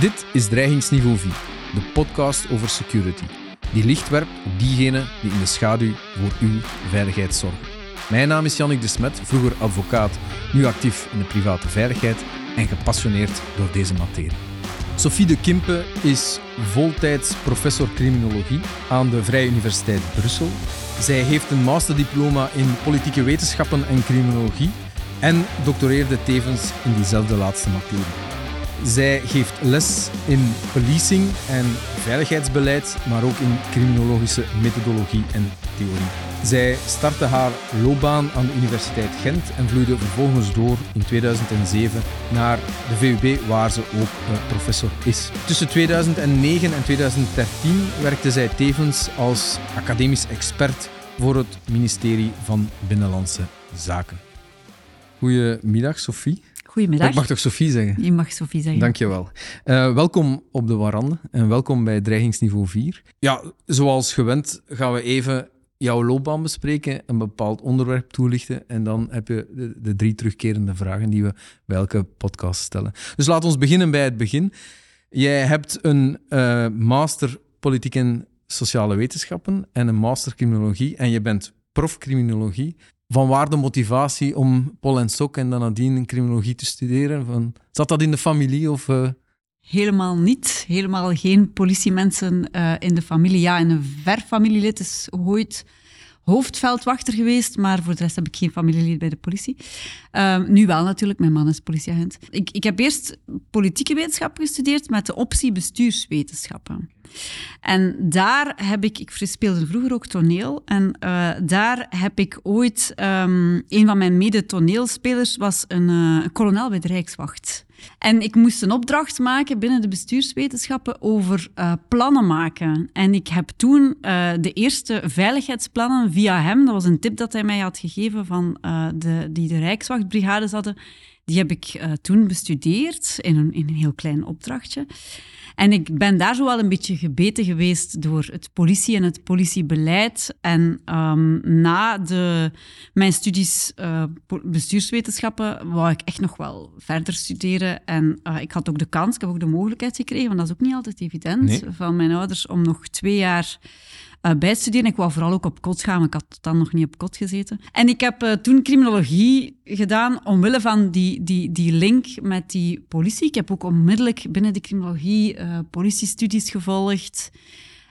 Dit is Dreigingsniveau 4, de podcast over security, die licht werpt op diegenen die in de schaduw voor uw veiligheid zorgen. Mijn naam is Jannik de Smet, vroeger advocaat, nu actief in de private veiligheid en gepassioneerd door deze materie. Sophie de Kimpe is voltijds professor criminologie aan de Vrije Universiteit Brussel. Zij heeft een masterdiploma in politieke wetenschappen en criminologie en doctoreerde tevens in diezelfde laatste materie. Zij geeft les in policing en veiligheidsbeleid, maar ook in criminologische methodologie en theorie. Zij startte haar loopbaan aan de Universiteit Gent en vloeide vervolgens door in 2007 naar de VUB, waar ze ook professor is. Tussen 2009 en 2013 werkte zij tevens als academisch expert voor het ministerie van Binnenlandse Zaken. Goedemiddag, Sophie. Goedemiddag. Ik mag toch Sophie zeggen? Je mag Sophie zeggen. Dankjewel. Uh, welkom op de Warande en welkom bij Dreigingsniveau 4. Ja, zoals gewend gaan we even jouw loopbaan bespreken, een bepaald onderwerp toelichten en dan heb je de, de drie terugkerende vragen die we bij elke podcast stellen. Dus laten we beginnen bij het begin. Jij hebt een uh, master politiek en sociale wetenschappen en een master criminologie en je bent prof criminologie. Van waar de motivatie om Pol en Sok en dan nadien criminologie te studeren? Van, zat dat in de familie of... Uh... Helemaal niet. Helemaal geen politiemensen uh, in de familie. Ja, in een ver familielid is ooit hoofdveldwachter geweest, maar voor de rest heb ik geen familielid bij de politie. Uh, nu wel natuurlijk, mijn man is politieagent. Ik, ik heb eerst politieke wetenschappen gestudeerd met de optie bestuurswetenschappen. En daar heb ik, ik speelde vroeger ook toneel, en uh, daar heb ik ooit, um, een van mijn mede-toneelspelers was een uh, kolonel bij de Rijkswacht. En ik moest een opdracht maken binnen de bestuurswetenschappen over uh, plannen maken. En ik heb toen de eerste veiligheidsplannen via hem, dat was een tip dat hij mij had gegeven van de, die de Rijkswachtbrigades hadden, die heb ik toen bestudeerd in een, in een heel klein opdrachtje. En ik ben daar zo wel een beetje gebeten geweest door het politie en het politiebeleid. En um, na de, mijn studies uh, bestuurswetenschappen wou ik echt nog wel verder studeren. En uh, ik had ook de kans, ik heb ook de mogelijkheid gekregen, want dat is ook niet altijd evident, nee. van mijn ouders om nog twee jaar bijstuderen. Ik wou vooral ook op kot gaan, maar ik had dan nog niet op kot gezeten. En ik heb uh, toen criminologie gedaan omwille van die, die, die link met die politie. Ik heb ook onmiddellijk binnen de criminologie uh, politiestudies gevolgd.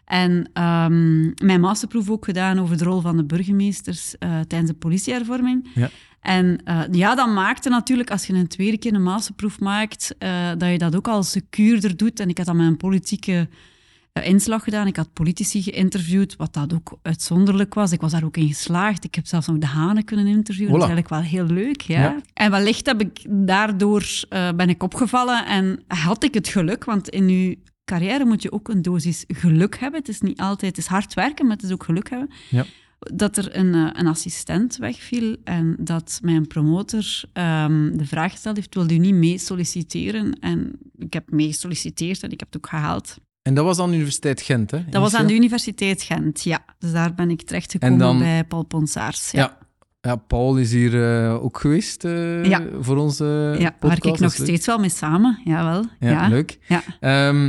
En um, mijn masterproef ook gedaan over de rol van de burgemeesters tijdens de politiehervorming. Ja. En uh, ja, dat maakte natuurlijk, als je een tweede keer een masterproef maakt, uh, dat je dat ook al secuurder doet. En ik had dan mijn politieke inslag gedaan. Ik had politici geïnterviewd, wat dat ook uitzonderlijk was. Ik was daar ook in geslaagd. Ik heb zelfs nog de hanen kunnen interviewen. Dat is eigenlijk wel heel leuk. Ja? ja. En wellicht heb ik daardoor ben ik opgevallen en had ik het geluk, want in uw carrière moet je ook een dosis geluk hebben. Het is niet altijd, het is hard werken, maar het is ook geluk hebben. Ja dat er een, een, assistent wegviel en dat mijn promotor um, de vraag gesteld heeft, wilde u niet mee solliciteren? En ik heb mee gesolliciteerd en ik heb het ook gehaald. En dat was aan de Universiteit Gent, hè? Dat was aan de Universiteit Gent, ja. Dus daar ben ik terechtgekomen dan, bij Paul Ponsaars. Ja. ja. ja Paul is hier uh, ook geweest uh, ja. voor onze Ja, podcast. werk ik nog steeds wel mee samen, jawel. Ja, ja. leuk. Ja. Um,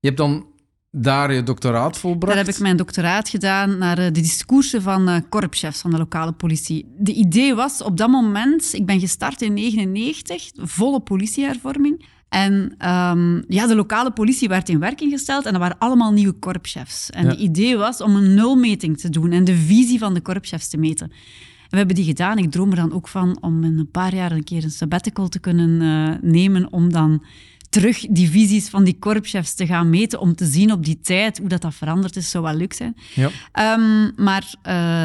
je hebt dan daar je doctoraat volbracht? Daar heb ik mijn doctoraat gedaan naar de discoursen van korpschefs van de lokale politie. De idee was op dat moment, ik ben gestart in 1999, volle politiehervorming. En um, ja, de lokale politie werd in werking gesteld en dat waren allemaal nieuwe korpschefs. En ja. het idee was om een nulmeting te doen en de visie van de korpschefs te meten. En we hebben die gedaan. Ik droom er dan ook van om in een paar jaar een keer een sabbatical te kunnen uh, nemen om dan terug die visies van die korpschefs te gaan meten, om te zien op die tijd hoe dat, dat veranderd is, zou wel leuk zijn. Ja. Um, maar uh,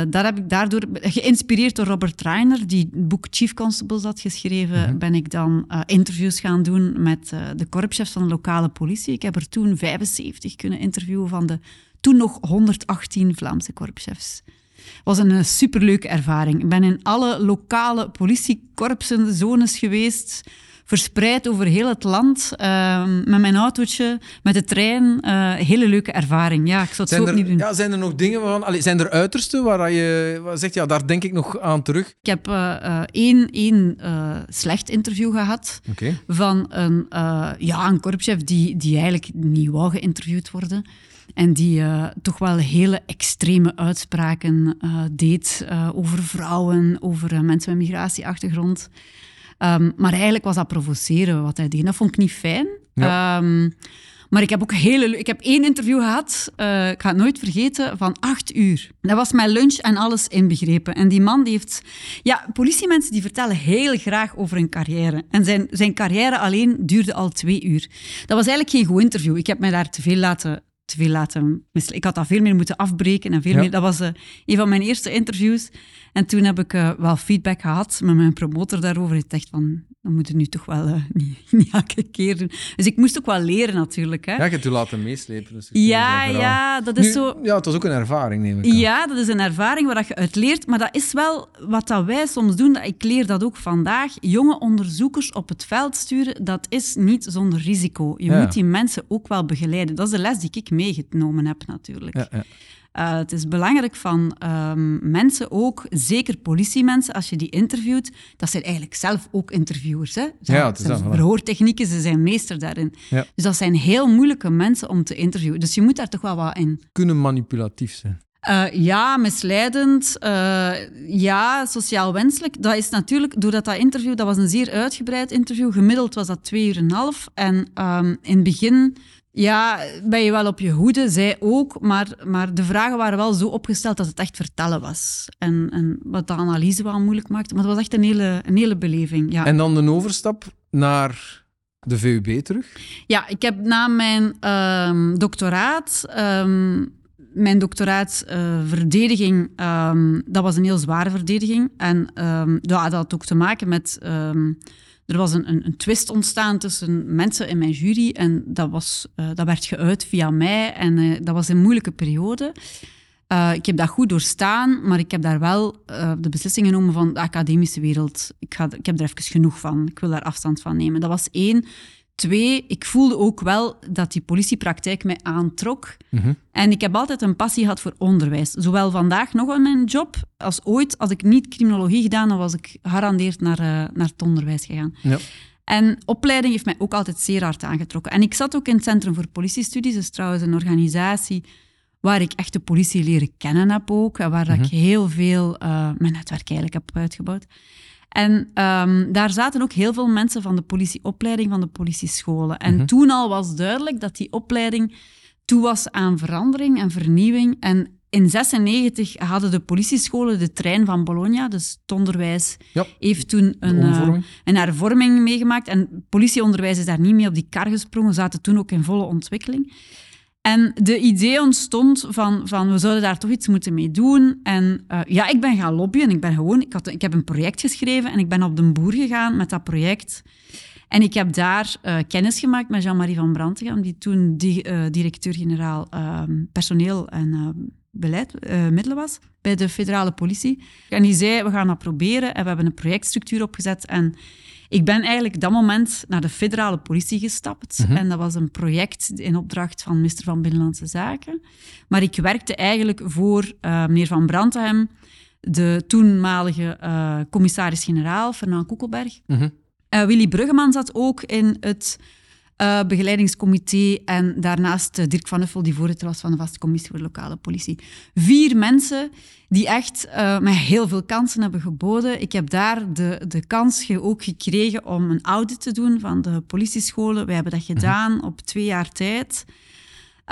daar heb ik daardoor, geïnspireerd door Robert Reiner, die het boek Chief Constables had geschreven, mm -hmm. ben ik dan uh, interviews gaan doen met uh, de korpschefs van de lokale politie. Ik heb er toen 75 kunnen interviewen van de toen nog 118 Vlaamse korpschefs was een superleuke ervaring. Ik ben in alle lokale politiekorpsen, zones geweest verspreid over heel het land, ehm, met mijn autootje, met de trein. Uh, hele leuke ervaring. Ja, ik zou het zijn zo er, niet doen. Ja, zijn er nog dingen waarvan... Allee, zijn er uitersten waar je waar zegt, ja, daar denk ik nog aan terug? Ik heb uh, één, één slecht interview gehad okay. van een, ja, een korpschef die, die eigenlijk niet wou geïnterviewd worden. En die uh, toch wel hele extreme uitspraken uh, deed uh, over vrouwen, over mensen met migratieachtergrond. Um, maar eigenlijk was dat provoceren wat hij deed. Dat vond ik niet fijn. Ja. Um, maar ik heb ook hele... Ik heb één interview gehad, ik ga het nooit vergeten, van acht uur. Dat was mijn lunch en alles inbegrepen. En die man die heeft... Ja, politiemensen die vertellen heel graag over hun carrière. En zijn, zijn carrière alleen duurde al twee uur. Dat was eigenlijk geen goed interview. Ik heb mij daar te veel laten te veel laten Ik had dat veel meer moeten afbreken. En veel meer, dat was uh, een van mijn eerste interviews. En toen heb ik uh, wel feedback gehad met mijn promotor daarover. Ik dacht van, dat moet je nu toch wel uh, niet, niet, elke keer doen. Dus ik moest ook wel leren natuurlijk. Hè. Ja, je hebt je laten meeslepen. Dus ja, ja, dat is nu, zo... Ja, het was ook een ervaring, neem ik aan. Ja, dat is een ervaring waar je uit leert. Maar dat is wel wat dat wij soms doen. Dat ik leer dat ook vandaag. Jonge onderzoekers op het veld sturen, dat is niet zonder risico. Je Ja. moet die mensen ook wel begeleiden. Dat is de les die ik meegenomen heb natuurlijk. Ja, ja. Uh, het is belangrijk van um, mensen ook, zeker politiemensen, als je die interviewt, dat zijn eigenlijk zelf ook interviewers. Hè? Ze Ja, het is zijn dat, voilà. verhoortechnieken, ze zijn meester daarin. Ja. Dus dat zijn heel moeilijke mensen om te interviewen. Dus je moet daar toch wel wat in. Kunnen manipulatief zijn. Uh, ja, misleidend. Uh, ja, sociaal wenselijk. Dat is natuurlijk, doordat dat interview, dat was een zeer uitgebreid interview. Gemiddeld was dat twee uur en een half. En um, in het begin ja, ben je wel op je hoede, zij ook. Maar, maar de vragen waren wel zo opgesteld dat het echt vertellen was. En, en wat de analyse wel moeilijk maakte. Maar het was echt een hele, een hele beleving. Ja. En dan de overstap naar de VUB terug? Ja, ik heb na mijn um, doctoraat... Um, mijn doctoraat uh, verdediging, um, dat was een heel zware verdediging. En dat had ook te maken met... Er was een, een, een, twist ontstaan tussen mensen in mijn jury en dat, was, uh, dat werd geuit via mij en uh, dat was een moeilijke periode. Uh, ik heb dat goed doorstaan, maar ik heb daar wel de beslissing genomen van de academische wereld. Ik, ga, ik heb er even genoeg van. Ik wil daar afstand van nemen. Dat was één. Twee, ik voelde ook wel dat die politiepraktijk mij aantrok. Mm -hmm. En ik heb altijd een passie gehad voor onderwijs. Zowel vandaag nog in mijn job, als ooit. Als ik niet criminologie gedaan, dan was ik gegarandeerd naar, uh, naar het onderwijs gegaan. Ja. En opleiding heeft mij ook altijd zeer hard aangetrokken. En ik zat ook in het Centrum voor Politiestudies. Dat is trouwens een organisatie waar ik echt de politie leren kennen heb ook. En waar mm -hmm. ik heel veel uh, mijn netwerk eigenlijk heb uitgebouwd. En um, daar zaten ook heel veel mensen van de politieopleiding, van de politiescholen. En Mhm. mm -hmm. toen al was duidelijk dat die opleiding toe was aan verandering en vernieuwing. En in 96 hadden de politiescholen de trein van Bologna, dus het onderwijs, Ja. heeft toen een, uh, een hervorming meegemaakt. En politieonderwijs is daar niet mee op die kar gesprongen, zaten toen ook in volle ontwikkeling. En de idee ontstond van, van we zouden daar toch iets moeten mee doen. En uh, ja, ik ben gaan lobbyen. Ik, ben gewoon, ik, had, ik heb een project geschreven en ik ben op de boer gegaan met dat project. En ik heb daar uh, kennis gemaakt met Jean-Marie van Brantegam, die toen uh, directeur-generaal personeel en beleid, middelen was bij de federale politie. En die zei, we gaan dat proberen. En we hebben een projectstructuur opgezet. En ik ben eigenlijk dat moment naar de federale politie gestapt. Mhm. En dat was een project in opdracht van minister van Binnenlandse Zaken. Maar ik werkte eigenlijk voor uh, meneer Van Brandhem, de toenmalige uh, commissaris-generaal, Fernand Koekelberg. Mhm. Uh, Willy Bruggeman zat ook in het uh, begeleidingscomité en daarnaast uh, Dirk van Uffel, die voorzitter was van de vaste commissie voor de lokale politie. Vier mensen die echt uh, mij heel veel kansen hebben geboden. Ik heb daar de, de kans ge ook gekregen om een audit te doen van de politiescholen. Wij hebben dat gedaan op twee jaar tijd.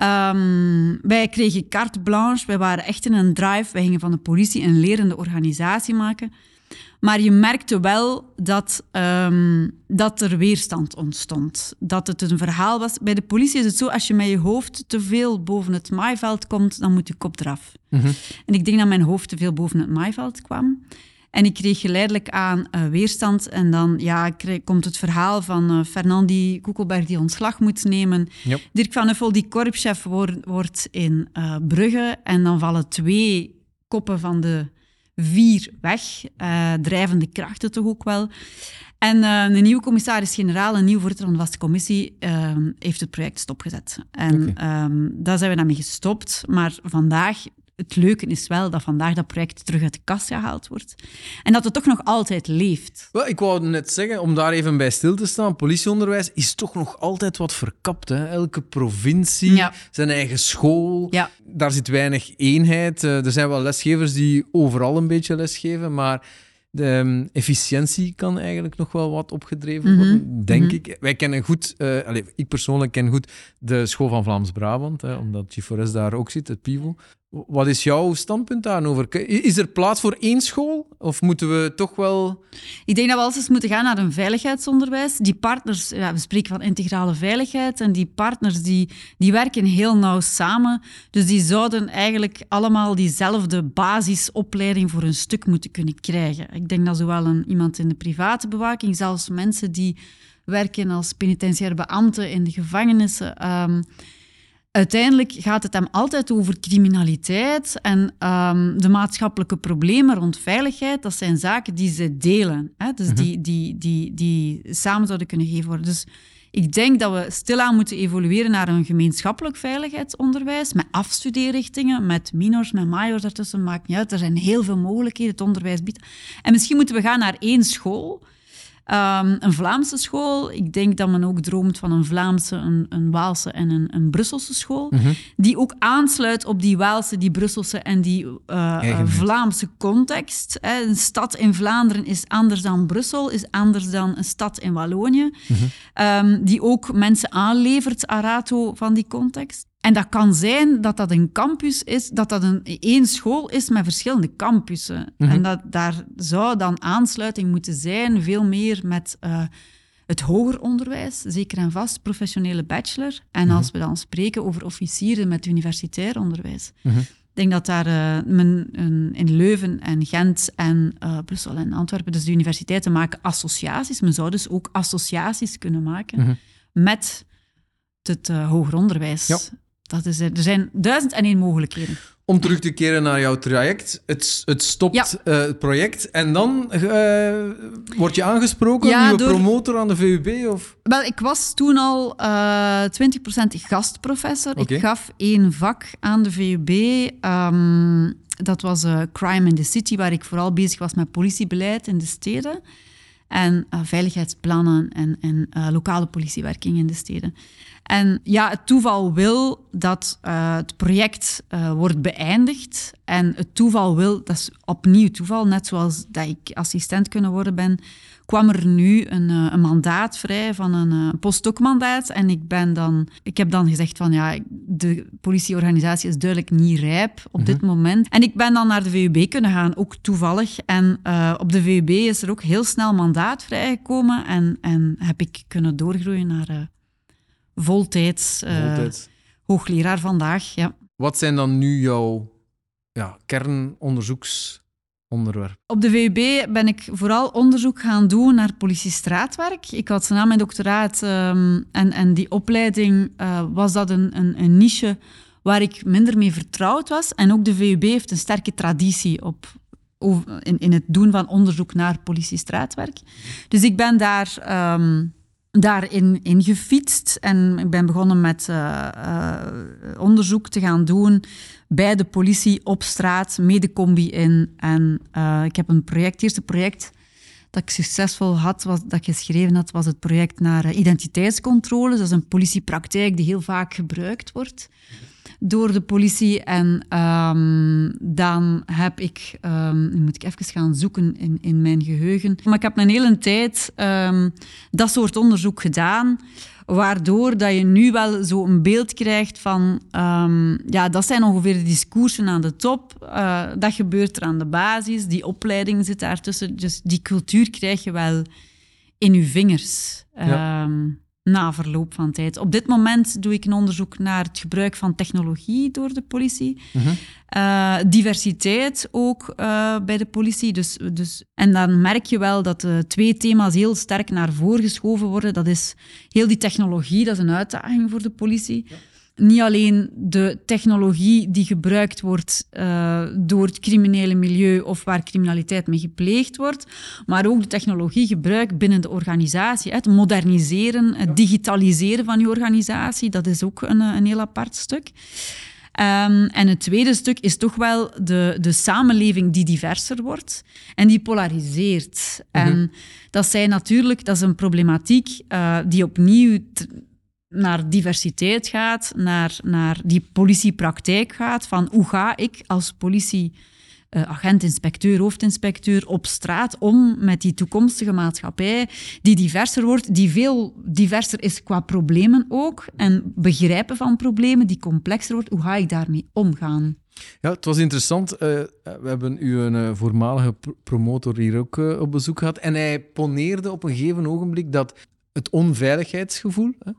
Um, wij kregen carte blanche, wij waren echt in een drive. Wij gingen van de politie een lerende organisatie maken. Maar je merkte wel dat, um, dat er weerstand ontstond. Dat het een verhaal was. Bij de politie is het zo, als je met je hoofd te veel boven het maaiveld komt, dan moet je kop eraf. Mm -hmm. En ik denk dat mijn hoofd te veel boven het maaiveld kwam. En ik kreeg geleidelijk aan uh, weerstand. En dan ja, kreeg, komt het verhaal van uh, Fernandi Koekelberg die ontslag moet nemen. Yep. Dirk van Uffel die korpschef wordt, wordt in uh, Brugge. En dan vallen twee koppen van de vier weg. Uh, drijvende krachten toch ook wel. En uh, een nieuwe commissaris-generaal, een nieuw voorzitter van de vaste commissie, uh, heeft het project stopgezet. En okay. um, daar zijn we dan mee gestopt. Maar vandaag het leuke is wel dat vandaag dat project terug uit de kast gehaald wordt. En dat het toch nog altijd leeft. Wel, ik wou net zeggen, om daar even bij stil te staan, politieonderwijs is toch nog altijd wat verkapt. Hè? Elke provincie, ja. zijn eigen school, ja. daar zit weinig eenheid. Uh, er zijn wel lesgevers die overal een beetje lesgeven, maar de um, efficiëntie kan eigenlijk nog wel wat opgedreven worden, mm -hmm. denk mm -hmm. ik. Wij kennen goed, uh, allez, ik persoonlijk ken goed de school van Vlaams-Brabant, omdat G4S daar ook zit, het PIVO. Wat is jouw standpunt daarover? Is er plaats voor één school? Of moeten we toch wel... Ik denk dat we altijd moeten gaan naar een veiligheidsonderwijs. Die partners, ja, we spreken van integrale veiligheid, en die partners die, die werken heel nauw samen. Dus die zouden eigenlijk allemaal diezelfde basisopleiding voor een stuk moeten kunnen krijgen. Ik denk dat zowel een, iemand in de private bewaking, zelfs mensen die werken als penitentiaire beambten in de gevangenissen... Um, Uiteindelijk gaat het hem altijd over criminaliteit en um, de maatschappelijke problemen rond veiligheid. Dat zijn zaken die ze delen. Hè? Dus die, die, die, die samen zouden kunnen gegeven worden. Dus ik denk dat we stilaan moeten evolueren naar een gemeenschappelijk veiligheidsonderwijs. Met afstudeerrichtingen, met minors, met majors daartussen. Maakt niet uit. Er zijn heel veel mogelijkheden. Het onderwijs biedt. En misschien moeten we gaan naar één school Um, een Vlaamse school, ik denk dat men ook droomt van een Vlaamse, een, een Waalse en een, een Brusselse school, mm -hmm. die ook aansluit op die Waalse, die Brusselse en die uh, Vlaamse context. Hè. Een stad in Vlaanderen is anders dan Brussel, is anders dan een stad in Wallonië, mm -hmm. um, die ook mensen aanlevert, Arato, van die context. En dat kan zijn dat dat een campus is, dat dat een één school is met verschillende campussen. Mm -hmm. En dat daar zou dan aansluiting moeten zijn, veel meer met uh, het hoger onderwijs, zeker en vast, professionele bachelor. En mm -hmm. als we dan spreken over officieren met universitair onderwijs. Mm -hmm. Ik denk dat daar uh, men, een, in Leuven en Gent en uh, Brussel en Antwerpen, dus de universiteiten maken associaties. Men zou dus ook associaties kunnen maken met het hoger onderwijs. Ja. Dat is, er zijn duizend en één mogelijkheden. Om terug te keren naar jouw traject. Het, het stopt ja. uh, het project en dan uh, word je aangesproken, ja, nieuwe door... promotor aan de VUB? Of? Wel, ik was toen al uh, 20% gastprofessor. Okay. Ik gaf één vak aan de VUB. Um, dat was Crime in the City, waar ik vooral bezig was met politiebeleid in de steden. En veiligheidsplannen en, en lokale politiewerking in de steden. En ja, het toeval wil dat uh, het project wordt beëindigd. En het toeval wil, dat is opnieuw toeval, net zoals dat ik assistent kunnen worden ben, kwam er nu een, uh, een mandaat vrij van een postdocmandaat. En ik, ben dan, ik heb dan gezegd van ja, de politieorganisatie is duidelijk niet rijp op dit moment. En ik ben dan naar de VUB kunnen gaan, ook toevallig. En op de VUB is er ook heel snel mandaat vrijgekomen. En, en heb ik kunnen doorgroeien naar voltijds, uh, voltijds. hoogleraar vandaag. Ja. Wat zijn dan nu jouw ja, kernonderzoeksonderwerpen? Op de VUB ben ik vooral onderzoek gaan doen naar politiestraatwerk. Ik had na mijn doctoraat um, en, en die opleiding uh, was dat een, een, een niche waar ik minder mee vertrouwd was. En ook de VUB heeft een sterke traditie op, in, in het doen van onderzoek naar politiestraatwerk. Dus ik ben daar um, daarin in gefietst en ik ben begonnen met uh, uh, onderzoek te gaan doen bij de politie op straat, medecombi in. En uh, ik heb een project, het eerste project dat ik succesvol had, was, dat ik geschreven had, was het project naar identiteitscontroles. Dat is een politiepraktijk die heel vaak gebruikt wordt door de politie. En um, dan heb ik, um, nu moet ik even gaan zoeken in, in mijn geheugen. Maar ik heb een hele tijd um, dat soort onderzoek gedaan, waardoor dat je nu wel zo een beeld krijgt van, ja, dat zijn ongeveer de discoursen aan de top. Uh, dat gebeurt er aan de basis, die opleiding zit daartussen. Dus die cultuur krijg je wel in je vingers. Ja na verloop van tijd. Op dit moment doe ik een onderzoek naar het gebruik van technologie door de politie. Uh -huh. uh, diversiteit ook uh, bij de politie. Dus, dus, en dan merk je wel dat de twee thema's heel sterk naar voren geschoven worden. Dat is heel die technologie, dat is een uitdaging voor de politie. Ja. Niet alleen de technologie die gebruikt wordt uh, door het criminele milieu of waar criminaliteit mee gepleegd wordt, maar ook de technologie gebruikt binnen de organisatie. Het moderniseren, het digitaliseren van je organisatie, dat is ook een, een heel apart stuk. Um, en het tweede stuk is toch wel de, de samenleving die diverser wordt en die polariseert. Mm -hmm. En dat zijn natuurlijk, dat is een problematiek uh, die opnieuw naar diversiteit gaat, naar, naar die politiepraktijk gaat, van hoe ga ik als politie uh, agent, inspecteur, hoofdinspecteur op straat om met die toekomstige maatschappij die diverser wordt, die veel diverser is qua problemen ook en begrijpen van problemen, die complexer wordt. Hoe ga ik daarmee omgaan? Ja, het was interessant. Uh, we hebben u een uh, voormalige pr promotor hier ook op bezoek gehad. En hij poneerde op een gegeven ogenblik dat het onveiligheidsgevoel, hè,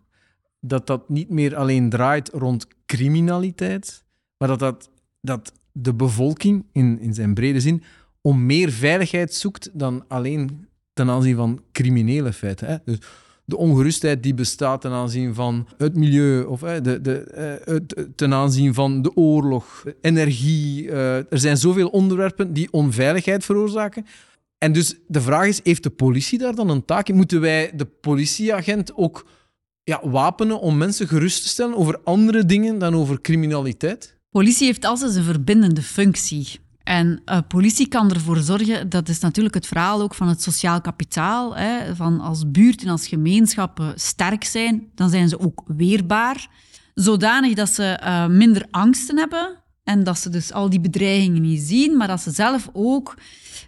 dat dat niet meer alleen draait rond criminaliteit, maar dat, dat, dat de bevolking in, in zijn brede zin om meer veiligheid zoekt dan alleen ten aanzien van criminele feiten. Hè. Dus de ongerustheid die bestaat ten aanzien van het milieu of hè, de, de, het, ten aanzien van de oorlog, energie. Uh, er zijn zoveel onderwerpen die onveiligheid veroorzaken. En dus de vraag is, heeft de politie daar dan een taak in? Moeten wij de politieagent ook ja, wapenen om mensen gerust te stellen over andere dingen dan over criminaliteit? Politie heeft altijd een verbindende functie. En uh, politie kan ervoor zorgen, dat is natuurlijk het verhaal ook van het sociaal kapitaal, hè, van als buurt en als gemeenschappen sterk zijn, dan zijn ze ook weerbaar, zodanig dat ze uh, minder angsten hebben en dat ze dus al die bedreigingen niet zien, maar dat ze zelf ook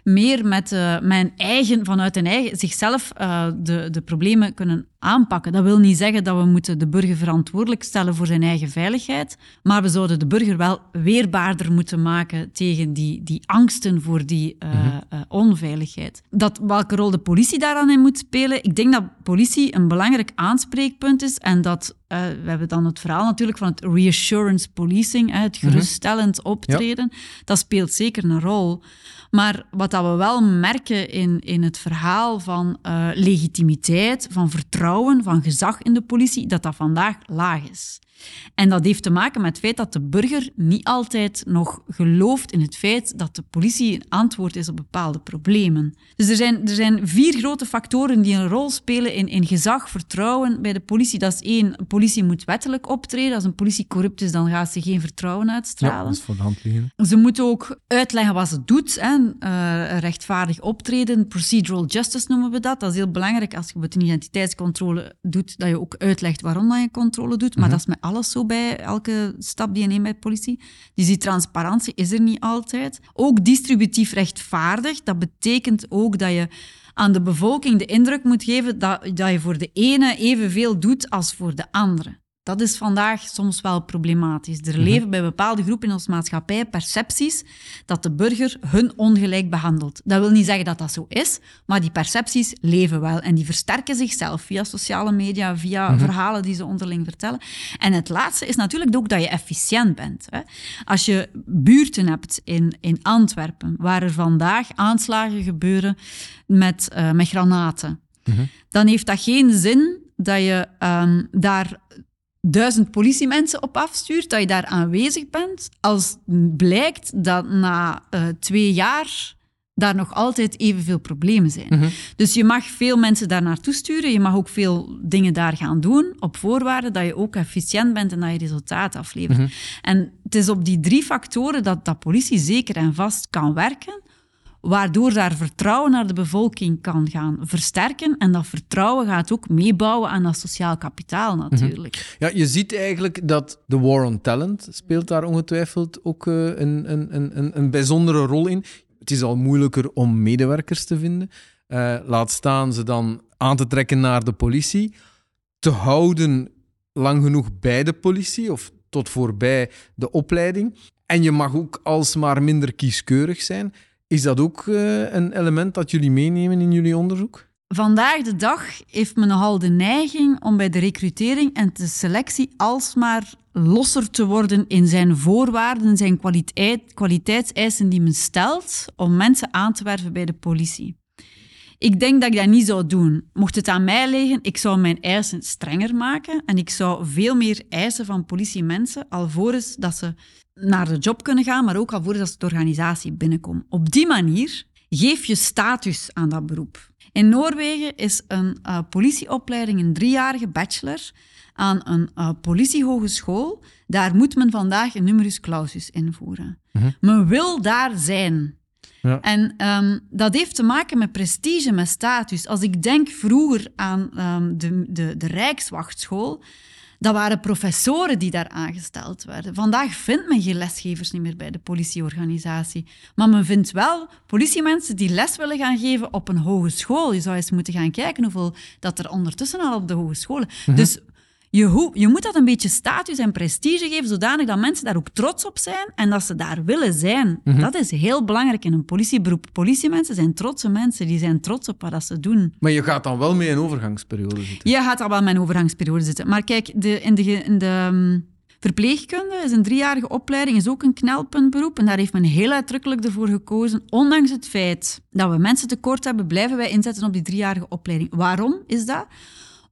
meer met mijn eigen, vanuit hun eigen, zichzelf de, de problemen kunnen aanpakken. Dat wil niet zeggen dat we moeten de burger verantwoordelijk stellen voor zijn eigen veiligheid, maar we zouden de burger wel weerbaarder moeten maken tegen die, die angsten voor die uh, mm -hmm. onveiligheid. Dat, welke rol de politie daaraan in moet spelen, ik denk dat politie een belangrijk aanspreekpunt is en dat uh, we hebben dan het verhaal natuurlijk van het reassurance policing, hè, het mhm. geruststellend optreden. Ja. Dat speelt zeker een rol. Maar wat dat we wel merken in, in het verhaal van uh, legitimiteit, van vertrouwen, van gezag in de politie, dat dat vandaag laag is. En dat heeft te maken met het feit dat de burger niet altijd nog gelooft in het feit dat de politie een antwoord is op bepaalde problemen. Dus er zijn, er zijn vier grote factoren die een rol spelen in, in gezag, vertrouwen bij de politie. Dat is één, de politie moet wettelijk optreden. Als een politie corrupt is, dan gaat ze geen vertrouwen uitstralen. Ja, dat is voor de hand liggen. Ze moet ook uitleggen wat ze doet. Hè. Uh, rechtvaardig optreden, procedural justice noemen we dat. Dat is heel belangrijk als je een identiteitscontrole doet, dat je ook uitlegt waarom dat je controle doet. Maar mm -hmm. dat is met alles zo bij elke stap die je neemt bij politie. Dus die transparantie is er niet altijd. Ook distributief rechtvaardig. Dat betekent ook dat je aan de bevolking de indruk moet geven dat, dat je voor de ene evenveel doet als voor de andere. Dat is vandaag soms wel problematisch. Er mhm. leven bij bepaalde groepen in onze maatschappij percepties dat de burger hun ongelijk behandelt. Dat wil niet zeggen dat dat zo is, maar die percepties leven wel en die versterken zichzelf via sociale media, via mhm. verhalen die ze onderling vertellen. En het laatste is natuurlijk ook dat je efficiënt bent. Hè. Als je buurten hebt in, in Antwerpen, waar er vandaag aanslagen gebeuren met, uh, met granaten, mhm. dan heeft dat geen zin dat je um, daar duizend politiemensen op afstuurt, dat je daar aanwezig bent, als blijkt dat na uh, twee jaar daar nog altijd evenveel problemen zijn. Mm -hmm. Dus je mag veel mensen daar naartoe sturen, je mag ook veel dingen daar gaan doen, op voorwaarde dat je ook efficiënt bent en dat je resultaat aflevert. Mm -hmm. En het is op die drie factoren dat, dat politie zeker en vast kan werken, waardoor daar vertrouwen naar de bevolking kan gaan versterken. En dat vertrouwen gaat ook meebouwen aan dat sociaal kapitaal natuurlijk. Mm -hmm. Ja, je ziet eigenlijk dat de war on talent speelt daar ongetwijfeld ook uh, een, een, een, een bijzondere rol in. Het is al moeilijker om medewerkers te vinden. Uh, laat staan ze dan aan te trekken naar de politie. Te houden lang genoeg bij de politie of tot voorbij de opleiding. En je mag ook alsmaar minder kieskeurig zijn. Is dat ook uh, een element dat jullie meenemen in jullie onderzoek? Vandaag de dag heeft men nogal de neiging om bij de recrutering en de selectie alsmaar losser te worden in zijn voorwaarden, zijn kwaliteit, kwaliteitseisen die men stelt om mensen aan te werven bij de politie. Ik denk dat ik dat niet zou doen. Mocht het aan mij liggen, ik zou mijn eisen strenger maken en ik zou veel meer eisen van politiemensen, alvorens dat ze naar de job kunnen gaan, maar ook alvorens dat ze de organisatie binnenkomen. Op die manier geef je status aan dat beroep. In Noorwegen is een uh, politieopleiding een driejarige bachelor aan een uh, politiehogeschool. Daar moet men vandaag een numerus clausus invoeren. Mhm. Men wil daar zijn. Ja. En um, dat heeft te maken met prestige, met status. Als ik denk vroeger aan um, de, de, de Rijkswachtschool, dat waren professoren die daar aangesteld werden. Vandaag vindt men geen lesgevers niet meer bij de politieorganisatie. Maar men vindt wel politiemensen die les willen gaan geven op een hogeschool. Je zou eens moeten gaan kijken hoeveel dat er ondertussen al op de hogescholen... Mm Dus je, je, moet dat een beetje status en prestige geven, zodanig dat mensen daar ook trots op zijn en dat ze daar willen zijn. Mhm. Dat is heel belangrijk in een politieberoep. Politiemensen zijn trotse mensen, die zijn trots op wat ze doen. Maar je gaat dan wel mee in overgangsperiode zitten? Je gaat dan wel met een overgangsperiode zitten. Maar kijk, de, in de, in de um, verpleegkunde is een driejarige opleiding, is ook een knelpuntberoep. En daar heeft men heel uitdrukkelijk ervoor gekozen. Ondanks het feit dat we mensen tekort hebben, blijven wij inzetten op die driejarige opleiding. Waarom is dat?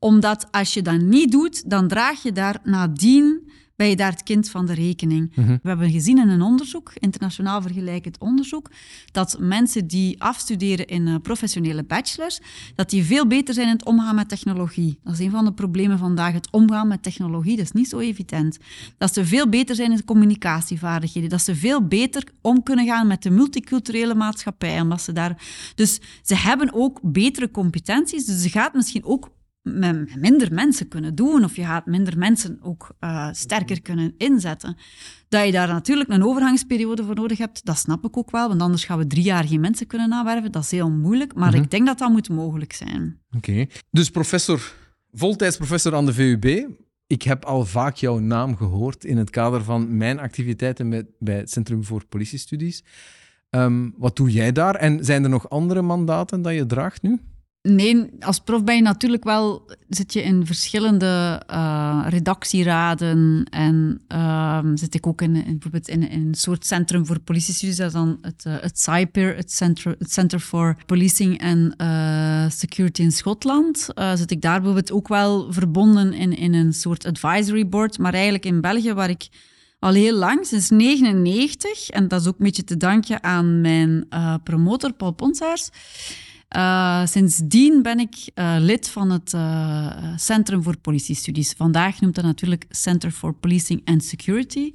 Omdat als je dat niet doet, dan draag je daar nadien ben je daar het kind van de rekening. Mhm. We hebben gezien in een onderzoek, internationaal vergelijkend onderzoek, dat mensen die afstuderen in uh, professionele bachelors, dat die veel beter zijn in het omgaan met technologie. Dat is een van de problemen vandaag, het omgaan met technologie. Dat is niet zo evident. Dat ze veel beter zijn in de communicatievaardigheden. Dat ze veel beter om kunnen gaan met de multiculturele maatschappij. Omdat ze daar... Dus ze hebben ook betere competenties. Dus ze gaat misschien ook met minder mensen kunnen doen, of je gaat minder mensen ook uh, sterker kunnen inzetten. Dat je daar natuurlijk een overgangsperiode voor nodig hebt, dat snap ik ook wel, want anders gaan we drie jaar geen mensen kunnen aanwerven. Dat is heel moeilijk, maar mhm. ik denk dat dat moet mogelijk zijn. Oké. Dus professor, voltijdsprofessor aan de VUB. Ik heb al vaak jouw naam gehoord in het kader van mijn activiteiten met, bij het Centrum voor Politiestudies. Um, wat doe jij daar? En zijn er nog andere mandaten dat je draagt nu? Nee, als prof ben je natuurlijk wel, zit je in verschillende uh, redactieraden en uh, zit ik ook in, in in, een soort centrum voor politiestudies, dat is dan het, uh, het CIPER, het Center, for Policing and uh, Security in Schotland. zit ik daar bijvoorbeeld ook wel verbonden in, in een soort advisory board, maar eigenlijk in België, waar ik al heel lang, sinds 1999, en dat is ook een beetje te danken aan mijn promotor Paul Ponsaars, uh, sindsdien ben ik uh, lid van het uh, Centrum voor Politiestudies. Vandaag noemt dat natuurlijk Center for Policing and Security.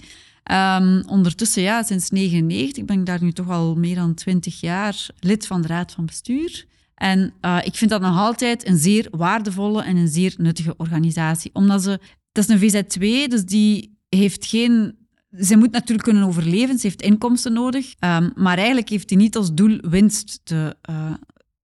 Um, ondertussen, ja, sinds 1999 ben ik daar nu toch al meer dan 20 jaar lid van de Raad van Bestuur. En ik vind dat nog altijd een zeer waardevolle en een zeer nuttige organisatie. Omdat ze, dat is een VZ2, dus die heeft geen ze moet natuurlijk kunnen overleven, ze heeft inkomsten nodig. Um, maar eigenlijk heeft hij niet als doel winst te, uh,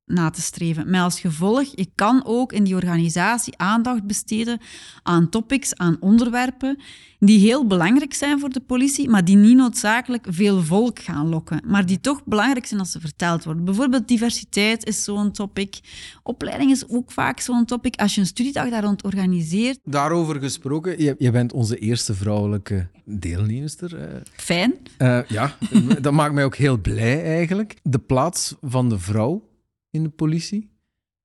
na te streven. Met als gevolg, je kan ook in die organisatie aandacht besteden aan topics, aan onderwerpen die heel belangrijk zijn voor de politie, maar die niet noodzakelijk veel volk gaan lokken, maar die toch belangrijk zijn als ze verteld worden. Bijvoorbeeld diversiteit is zo'n topic. Opleiding is ook vaak zo'n topic. Als je een studiedag daar rond organiseert... Daarover gesproken, je, je bent onze eerste vrouwelijke deelnemster. Uh, Fijn. Uh, ja, dat maakt mij ook heel blij eigenlijk. De plaats van de vrouw in de politie?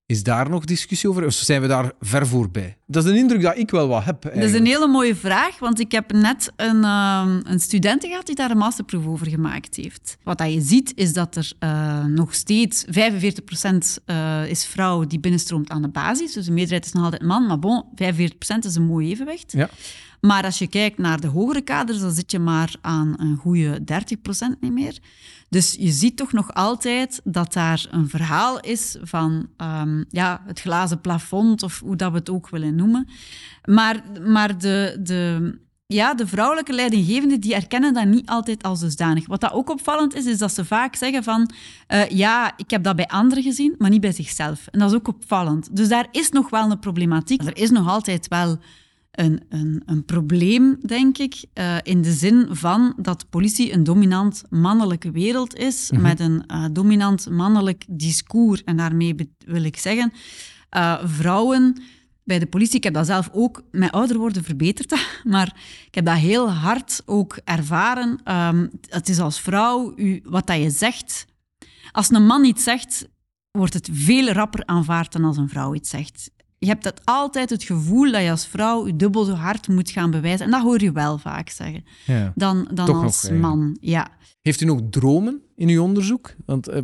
Is daar nog discussie over? Of zijn we daar ver voorbij? Dat is een indruk dat ik wel wat heb. Dat is een hele mooie vraag, want ik heb net een, uh, een student gehad die daar een masterproef over gemaakt heeft. Wat dat je ziet, is dat er uh, nog steeds 45% uh, is vrouw die binnenstroomt aan de basis. Dus de meerderheid is nog altijd man, maar bon, 45% is een mooi evenwicht. Ja. Maar als je kijkt naar de hogere kaders, dan zit je maar aan een goede 30% niet meer. Dus je ziet toch nog altijd dat daar een verhaal is van um, ja, het glazen plafond, of hoe dat we het ook willen noemen. Maar, maar de, de, ja, de vrouwelijke leidinggevenden die erkennen dat niet altijd als dusdanig. Wat dat ook opvallend is, is dat ze vaak zeggen van uh, ja, ik heb dat bij anderen gezien, maar niet bij zichzelf. En dat is ook opvallend. Dus daar is nog wel een problematiek. Er is nog altijd wel een, een, een probleem, denk ik, uh, in de zin van dat politie een dominant mannelijke wereld is, mhm. met een uh, dominant mannelijk discours. En daarmee wil ik zeggen, uh, vrouwen bij de politie, ik heb dat zelf ook met ouder worden verbeterd, maar ik heb dat heel hard ook ervaren. Um, het is als vrouw, u, wat dat je zegt, als een man iets zegt, wordt het veel rapper aanvaard dan als een vrouw iets zegt. Je hebt dat altijd het gevoel dat je als vrouw je dubbel zo hard moet gaan bewijzen. En dat hoor je wel vaak zeggen. Ja. Dan, dan als nog, man. Ja. Heeft u nog dromen in uw onderzoek? Want eh,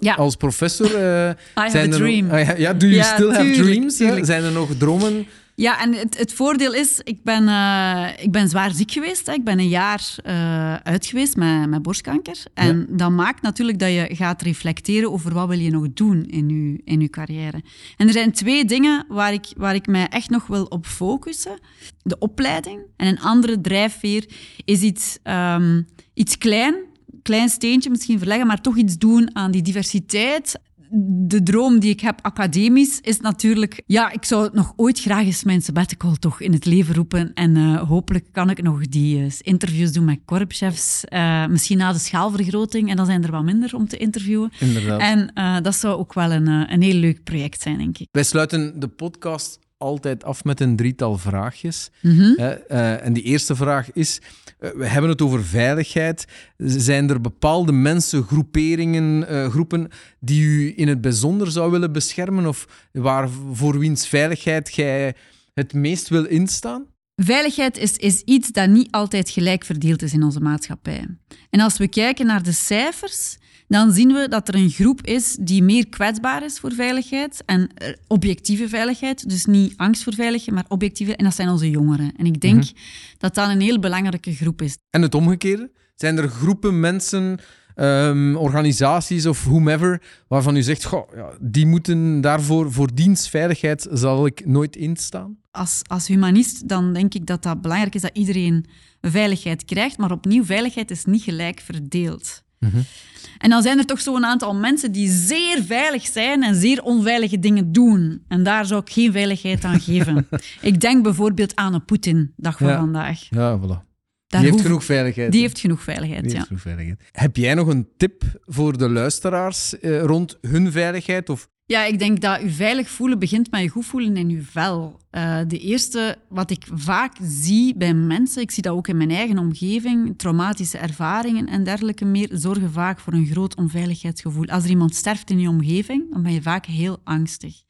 Ja. als professor... eh, have zijn a er nog- dream. Ah, ja, ja, do you still have tuurlijk, dreams? tuurlijk. Zijn er nog dromen? Ja, en het, het voordeel is, ik ben, eh, ik ben zwaar ziek geweest. Hè. Ik ben een jaar eh, uit geweest met, met borstkanker. En dat maakt natuurlijk dat je gaat reflecteren over wat wil je nog doen in je, in je carrière. En er zijn twee dingen waar ik, waar ik mij echt nog wil op focussen. De opleiding en een andere drijfveer is iets, ehm, iets klein, klein steentje misschien verleggen, maar toch iets doen aan die diversiteit. De droom die ik heb academisch is natuurlijk... Ja, ik zou het nog ooit graag eens mijn sabbatical toch in het leven roepen. En eh, hopelijk kan ik nog die eh, interviews doen met korpschefs. eh, misschien na de schaalvergroting. En dan zijn er wat minder om te interviewen. Inderdaad. En eh, dat zou ook wel een, een heel leuk project zijn, denk ik. Wij sluiten de podcast altijd af met een drietal vraagjes. Mhm. Eh, en die eerste vraag is: eh, we hebben het over veiligheid. Zijn er bepaalde mensen, groeperingen, eh, groepen die u in het bijzonder zou willen beschermen? Of waar, voor wiens veiligheid jij het meest wil instaan? Veiligheid is, is iets dat niet altijd gelijk verdeeld is in onze maatschappij. En als we kijken naar de cijfers, dan zien we dat er een groep is die meer kwetsbaar is voor veiligheid en eh, objectieve veiligheid. Dus niet angst voor veiligheid, maar objectieve. En dat zijn onze jongeren. En ik denk dat dat een heel belangrijke groep is. En het omgekeerde? Zijn er groepen mensen, ehm, organisaties of whomever, waarvan u zegt: goh, ja, die moeten daarvoor, voor dienstveiligheid zal ik nooit instaan? Als, als humanist dan denk ik dat dat belangrijk is dat iedereen veiligheid krijgt. Maar opnieuw, veiligheid is niet gelijk verdeeld. En dan zijn er toch zo'n aantal mensen die zeer veilig zijn en zeer onveilige dingen doen. En daar zou ik geen veiligheid aan geven. ik denk bijvoorbeeld aan een Poetin, dag Ja. vandaag. Ja, voilà. Daar die heeft genoeg veiligheid. Die heeft genoeg veiligheid, Die ja. heeft genoeg veiligheid. Heb jij nog een tip voor de luisteraars eh, rond hun veiligheid? Of Ja, ik denk dat je veilig voelen begint met je goed voelen in je vel. Eh, de eerste, wat ik vaak zie bij mensen, ik zie dat ook in mijn eigen omgeving, traumatische ervaringen en dergelijke meer, zorgen vaak voor een groot onveiligheidsgevoel. Als er iemand sterft in je omgeving, dan ben je vaak heel angstig.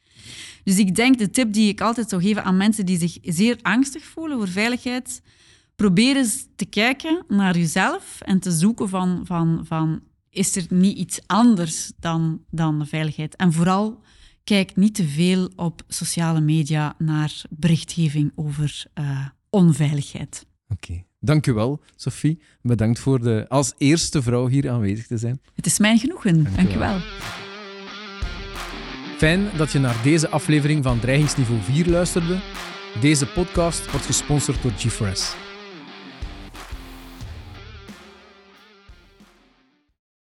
Dus ik denk, de tip die ik altijd zou geven aan mensen die zich zeer angstig voelen voor veiligheid, probeer eens te kijken naar jezelf en te zoeken van, van, van is er niet iets anders dan, dan de veiligheid? En vooral, kijk niet te veel op sociale media naar berichtgeving over eh, onveiligheid. Oké. Dank u wel, Sophie. Bedankt voor de, als eerste vrouw hier aanwezig te zijn. Het is mijn genoegen. Dank u wel. Fijn dat je naar deze aflevering van Dreigingsniveau 4 luisterde. Deze podcast wordt gesponsord door G4S.